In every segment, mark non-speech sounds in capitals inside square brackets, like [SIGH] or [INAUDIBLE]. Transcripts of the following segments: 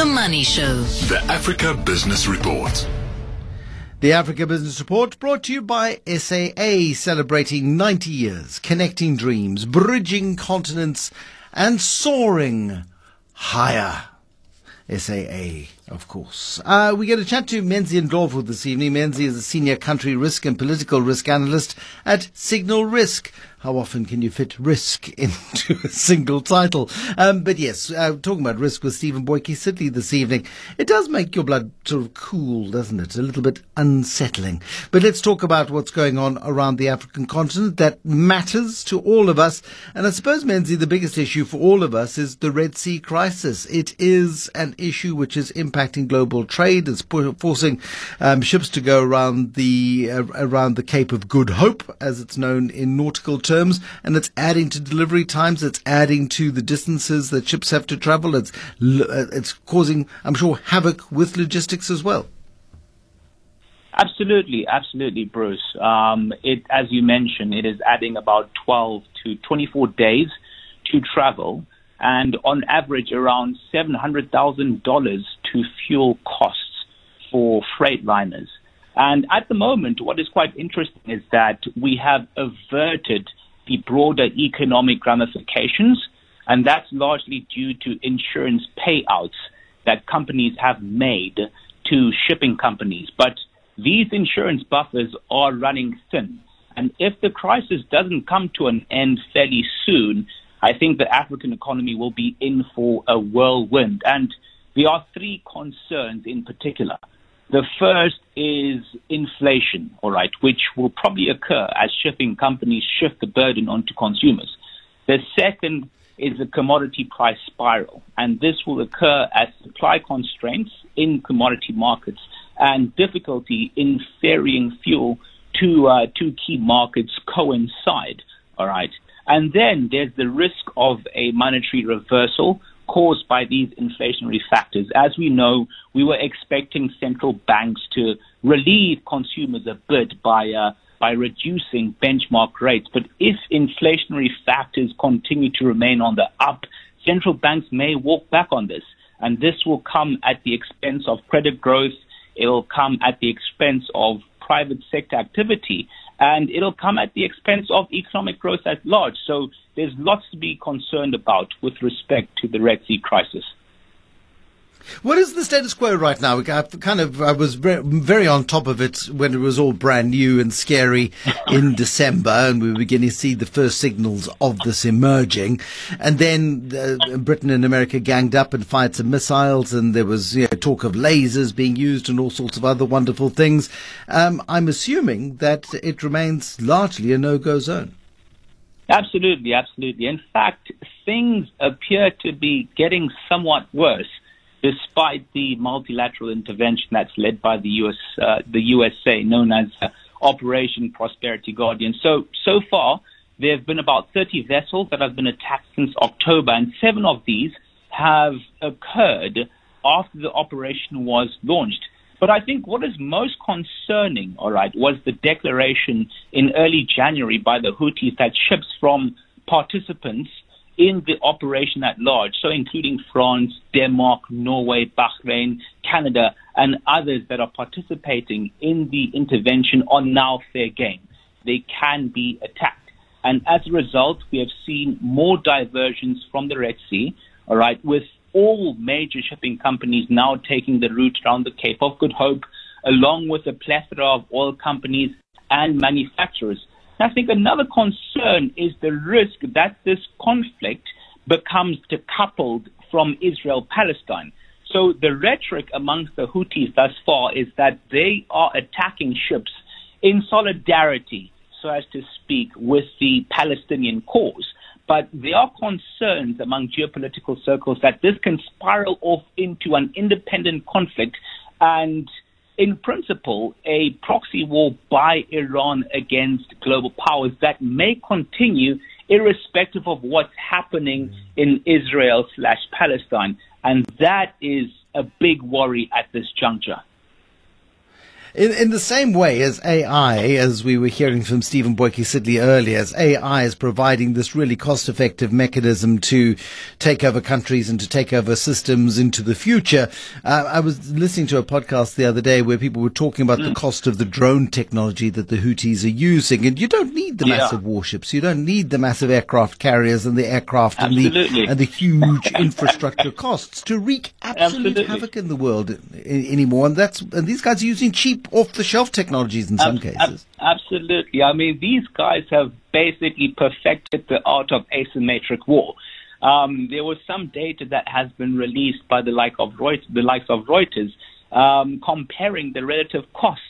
The Money Show. The Africa Business Report. The Africa Business Report brought to you by SAA, celebrating 90 years, connecting dreams, bridging continents, and soaring higher. SAA, of course. Uh, we get a chat to Menzi Ndhlovu this evening. Menzi is a senior country risk and political risk analyst at Signal Risk. How often can you fit risk [LAUGHS] into a single title? Um, but yes, uh, talking about risk with Steven Boykey Sidley this evening. It does make your blood sort of cool, doesn't it? A little bit unsettling. But let's talk about what's going on around the African continent that matters to all of us. And I suppose, Menzi, the biggest issue for all of us is the Red Sea crisis. It is an issue which is impacting global trade. It's forcing um, ships to go around the uh, around the Cape of Good Hope, as it's known in nautical terms terms, and it's adding to delivery times. It's adding to the distances that ships have to travel. It's uh, it's causing, I'm sure, havoc with logistics as well. Absolutely, absolutely, Bruce. Um, it, as you mentioned, it is adding about 12 to 24 days to travel, and on average, around $700,000 to fuel costs for freight liners. And at the moment, what is quite interesting is that we have averted the broader economic ramifications, and that's largely due to insurance payouts that companies have made to shipping companies. But these insurance buffers are running thin. And if the crisis doesn't come to an end fairly soon, I think the African economy will be in for a whirlwind. And there are three concerns in particular. The first is inflation, all right, which will probably occur as shipping companies shift the burden onto consumers. The second is the commodity price spiral, and this will occur as supply constraints in commodity markets and difficulty in ferrying fuel to uh, two key markets coincide, all right. And then there's the risk of a monetary reversal caused by these inflationary factors. As we know, we were expecting central banks to relieve consumers a bit by uh, by reducing benchmark rates. But if inflationary factors continue to remain on the up, central banks may walk back on this. And this will come at the expense of credit growth. It will come at the expense of private sector activity and it'll come at the expense of economic growth at large. So there's lots to be concerned about with respect to the Red Sea crisis. What is the status quo right now? I kind of I was very on top of it when it was all brand new and scary [LAUGHS] in December, and we were beginning to see the first signals of this emerging. And then uh, Britain and America ganged up and fired some missiles, and there was you know, talk of lasers being used and all sorts of other wonderful things. Um, I'm assuming that it remains largely a no-go zone. Absolutely, absolutely. In fact, things appear to be getting somewhat worse despite the multilateral intervention that's led by the US, uh, the USA, known as uh, Operation Prosperity Guardian. So, so far, there have been about 30 vessels that have been attacked since October, and seven of these have occurred after the operation was launched. But I think what is most concerning, all right, was the declaration in early January by the Houthis that ships from participants in the operation at large, so including France, Denmark, Norway, Bahrain, Canada, and others that are participating in the intervention are now fair game. They can be attacked. And as a result, we have seen more diversions from the Red Sea, all right, with all major shipping companies now taking the route around the Cape of Good Hope, along with a plethora of oil companies and manufacturers I think another concern is the risk that this conflict becomes decoupled from Israel Palestine. So the rhetoric amongst the Houthis thus far is that they are attacking ships in solidarity, so as to speak, with the Palestinian cause. But there are concerns among geopolitical circles that this can spiral off into an independent conflict and in principle, a proxy war by Iran against global powers that may continue irrespective of what's happening mm. in Israel slash Palestine. And that is a big worry at this juncture. In, in the same way as AI, as we were hearing from Steven Boykey Sidley earlier, as AI is providing this really cost effective mechanism to take over countries and to take over systems into the future. Uh, I was listening to a podcast the other day where people were talking about mm. the cost of the drone technology that the Houthis are using. And you don't need the yeah. massive warships. You don't need the massive aircraft carriers and the aircraft and the, and the huge [LAUGHS] infrastructure costs to wreak absolute Absolutely. havoc in the world anymore. And that's, and these guys are using cheap cheap off the shelf technologies in some ab- cases. Ab- absolutely. I mean, these guys have basically perfected the art of asymmetric war. Um, there was some data that has been released by the like of Reuters, the likes of Reuters, um, comparing the relative costs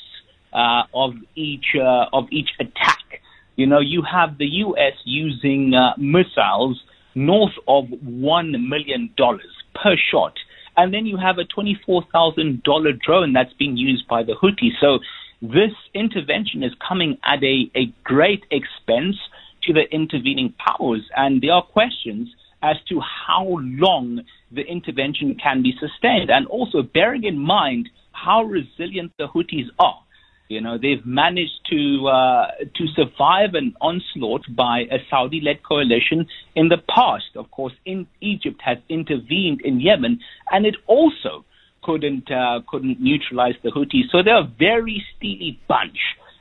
uh, of each uh, of each attack. You know, you have the U.S. using uh, missiles north of one million dollars per shot and then you have a $24,000 drone that's being used by the Houthis. So this intervention is coming at a, a great expense to the intervening powers. And there are questions as to how long the intervention can be sustained. And also bearing in mind how resilient the Houthis are. You know, they've managed to uh, to survive an onslaught by a Saudi-led coalition in the past. Of course, in Egypt has intervened in Yemen, and it also couldn't uh, couldn't neutralize the Houthis. So they're a very steely bunch,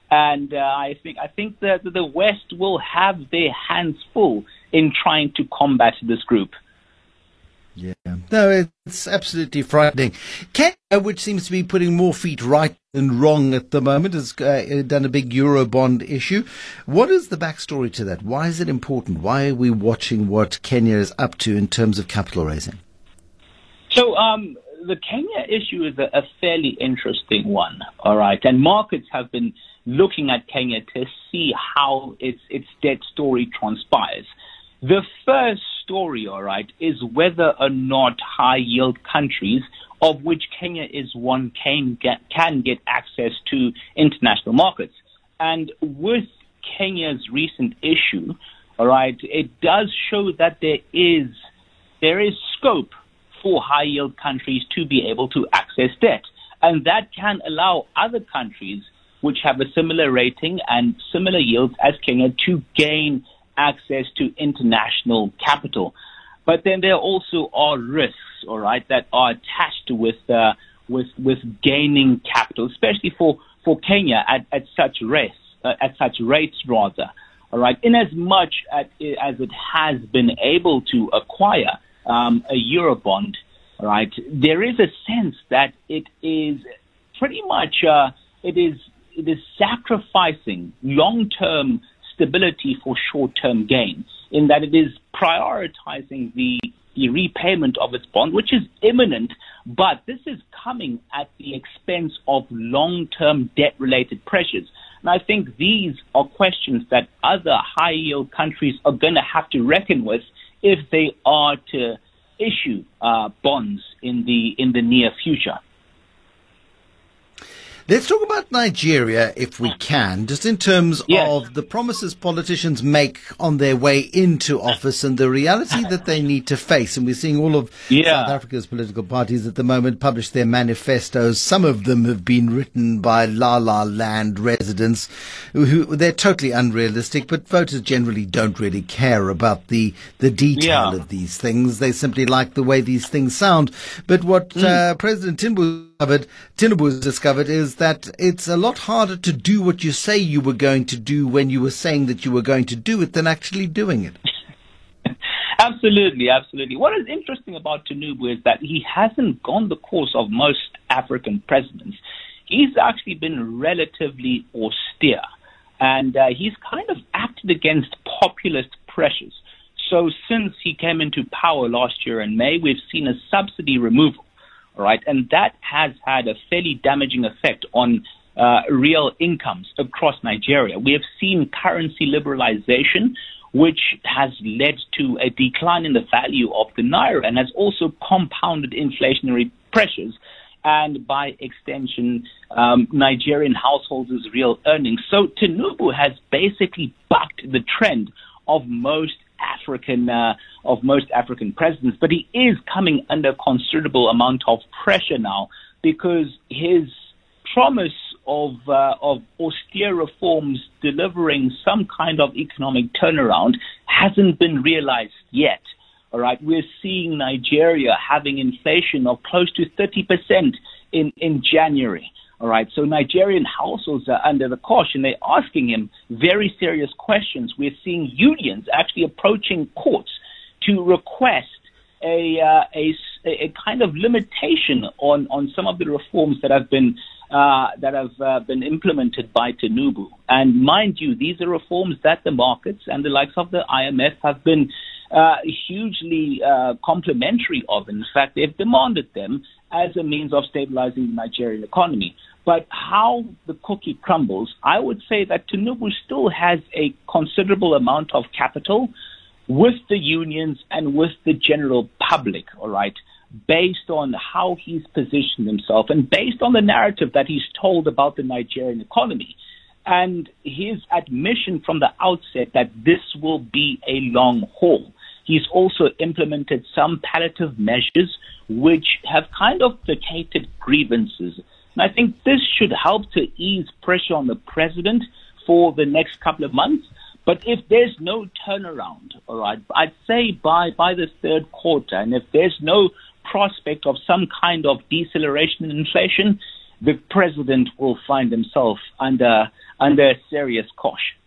and uh, I think I think that the West will have their hands full in trying to combat this group. Yeah, no, it's absolutely frightening. Kenya, which seems to be putting more feet right than wrong at the moment, has uh, done a big Eurobond issue. What is the backstory to that? Why is it important? Why are we watching what Kenya is up to in terms of capital raising? So, um, the Kenya issue is a, a fairly interesting one, all right, and markets have been looking at Kenya to see how its its debt story transpires. The first story, all right, is whether or not high yield countries, of which Kenya is one, can get, can get access to international markets. And with Kenya's recent issue, all right, it does show that there is there is scope for high yield countries to be able to access debt. And that can allow other countries which have a similar rating and similar yields as Kenya to gain access to international capital. But then there also are risks, all right, that are attached with uh, with with gaining capital, especially for for Kenya at, at such rates uh, at such rates rather. All right, in as much as, it has been able to acquire um, a eurobond, all right, there is a sense that it is pretty much uh, it is it is sacrificing long term stability for short-term gain in that it is prioritizing the, the repayment of its bond, which is imminent, but this is coming at the expense of long-term debt-related pressures. And I think these are questions that other high-yield countries are going to have to reckon with if they are to issue uh, bonds in the in the near future. Let's talk about Nigeria, if we can, just in terms yes. of the promises politicians make on their way into office and the reality that they need to face. And we're seeing all of yeah. South Africa's political parties at the moment publish their manifestos. Some of them have been written by La La Land residents who, they're totally unrealistic, but voters generally don't really care about the, the detail yeah. of these things. They simply like the way these things sound. But what mm. uh, President Tinubu discovered, Tinubu has discovered is that it's a lot harder to do what you say you were going to do when you were saying that you were going to do it than actually doing it. [LAUGHS] absolutely, absolutely. What is interesting about Tinubu is that he hasn't gone the course of most African presidents. He's actually been relatively austere, and uh, he's kind of acted against populist pressures. So since he came into power last year in May, we've seen a subsidy removal right? And that has had a fairly damaging effect on uh, real incomes across Nigeria. We have seen currency liberalization, which has led to a decline in the value of the naira and has also compounded inflationary pressures and by extension, um, Nigerian households' real earnings. So Tinubu has basically bucked the trend of most African uh, of most African presidents, but he is coming under considerable amount of pressure now because his promise of uh, of austere reforms delivering some kind of economic turnaround hasn't been realized yet. All right, we're seeing Nigeria having inflation of close to 30% in, in January. All right, so Nigerian households are under the caution. They're asking him very serious questions. We're seeing unions actually approaching courts to request a, uh, a, a kind of limitation on, on some of the reforms that have been uh, that have uh, been implemented by Tinubu. And mind you, these are reforms that the markets and the likes of the IMF have been uh, hugely uh, complimentary of. In fact, they've demanded them as a means of stabilizing the Nigerian economy. But how the cookie crumbles, I would say that Tinubu still has a considerable amount of capital with the unions and with the general public, all right, based on how he's positioned himself and based on the narrative that he's told about the Nigerian economy. And his admission from the outset that this will be a long haul. He's also implemented some palliative measures which have kind of placated grievances. And I think this should help to ease pressure on the president for the next couple of months but if there's no turnaround, all right, I'd say by, by the third quarter, and if there's no prospect of some kind of deceleration in inflation, the president will find himself under, under serious caution.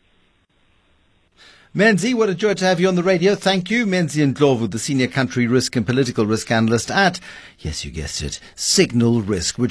Menzi, what a joy to have you on the radio. Thank you. Menzi Ndhlovu, the senior country risk and political risk analyst at, yes, you guessed it, Signal Risk, which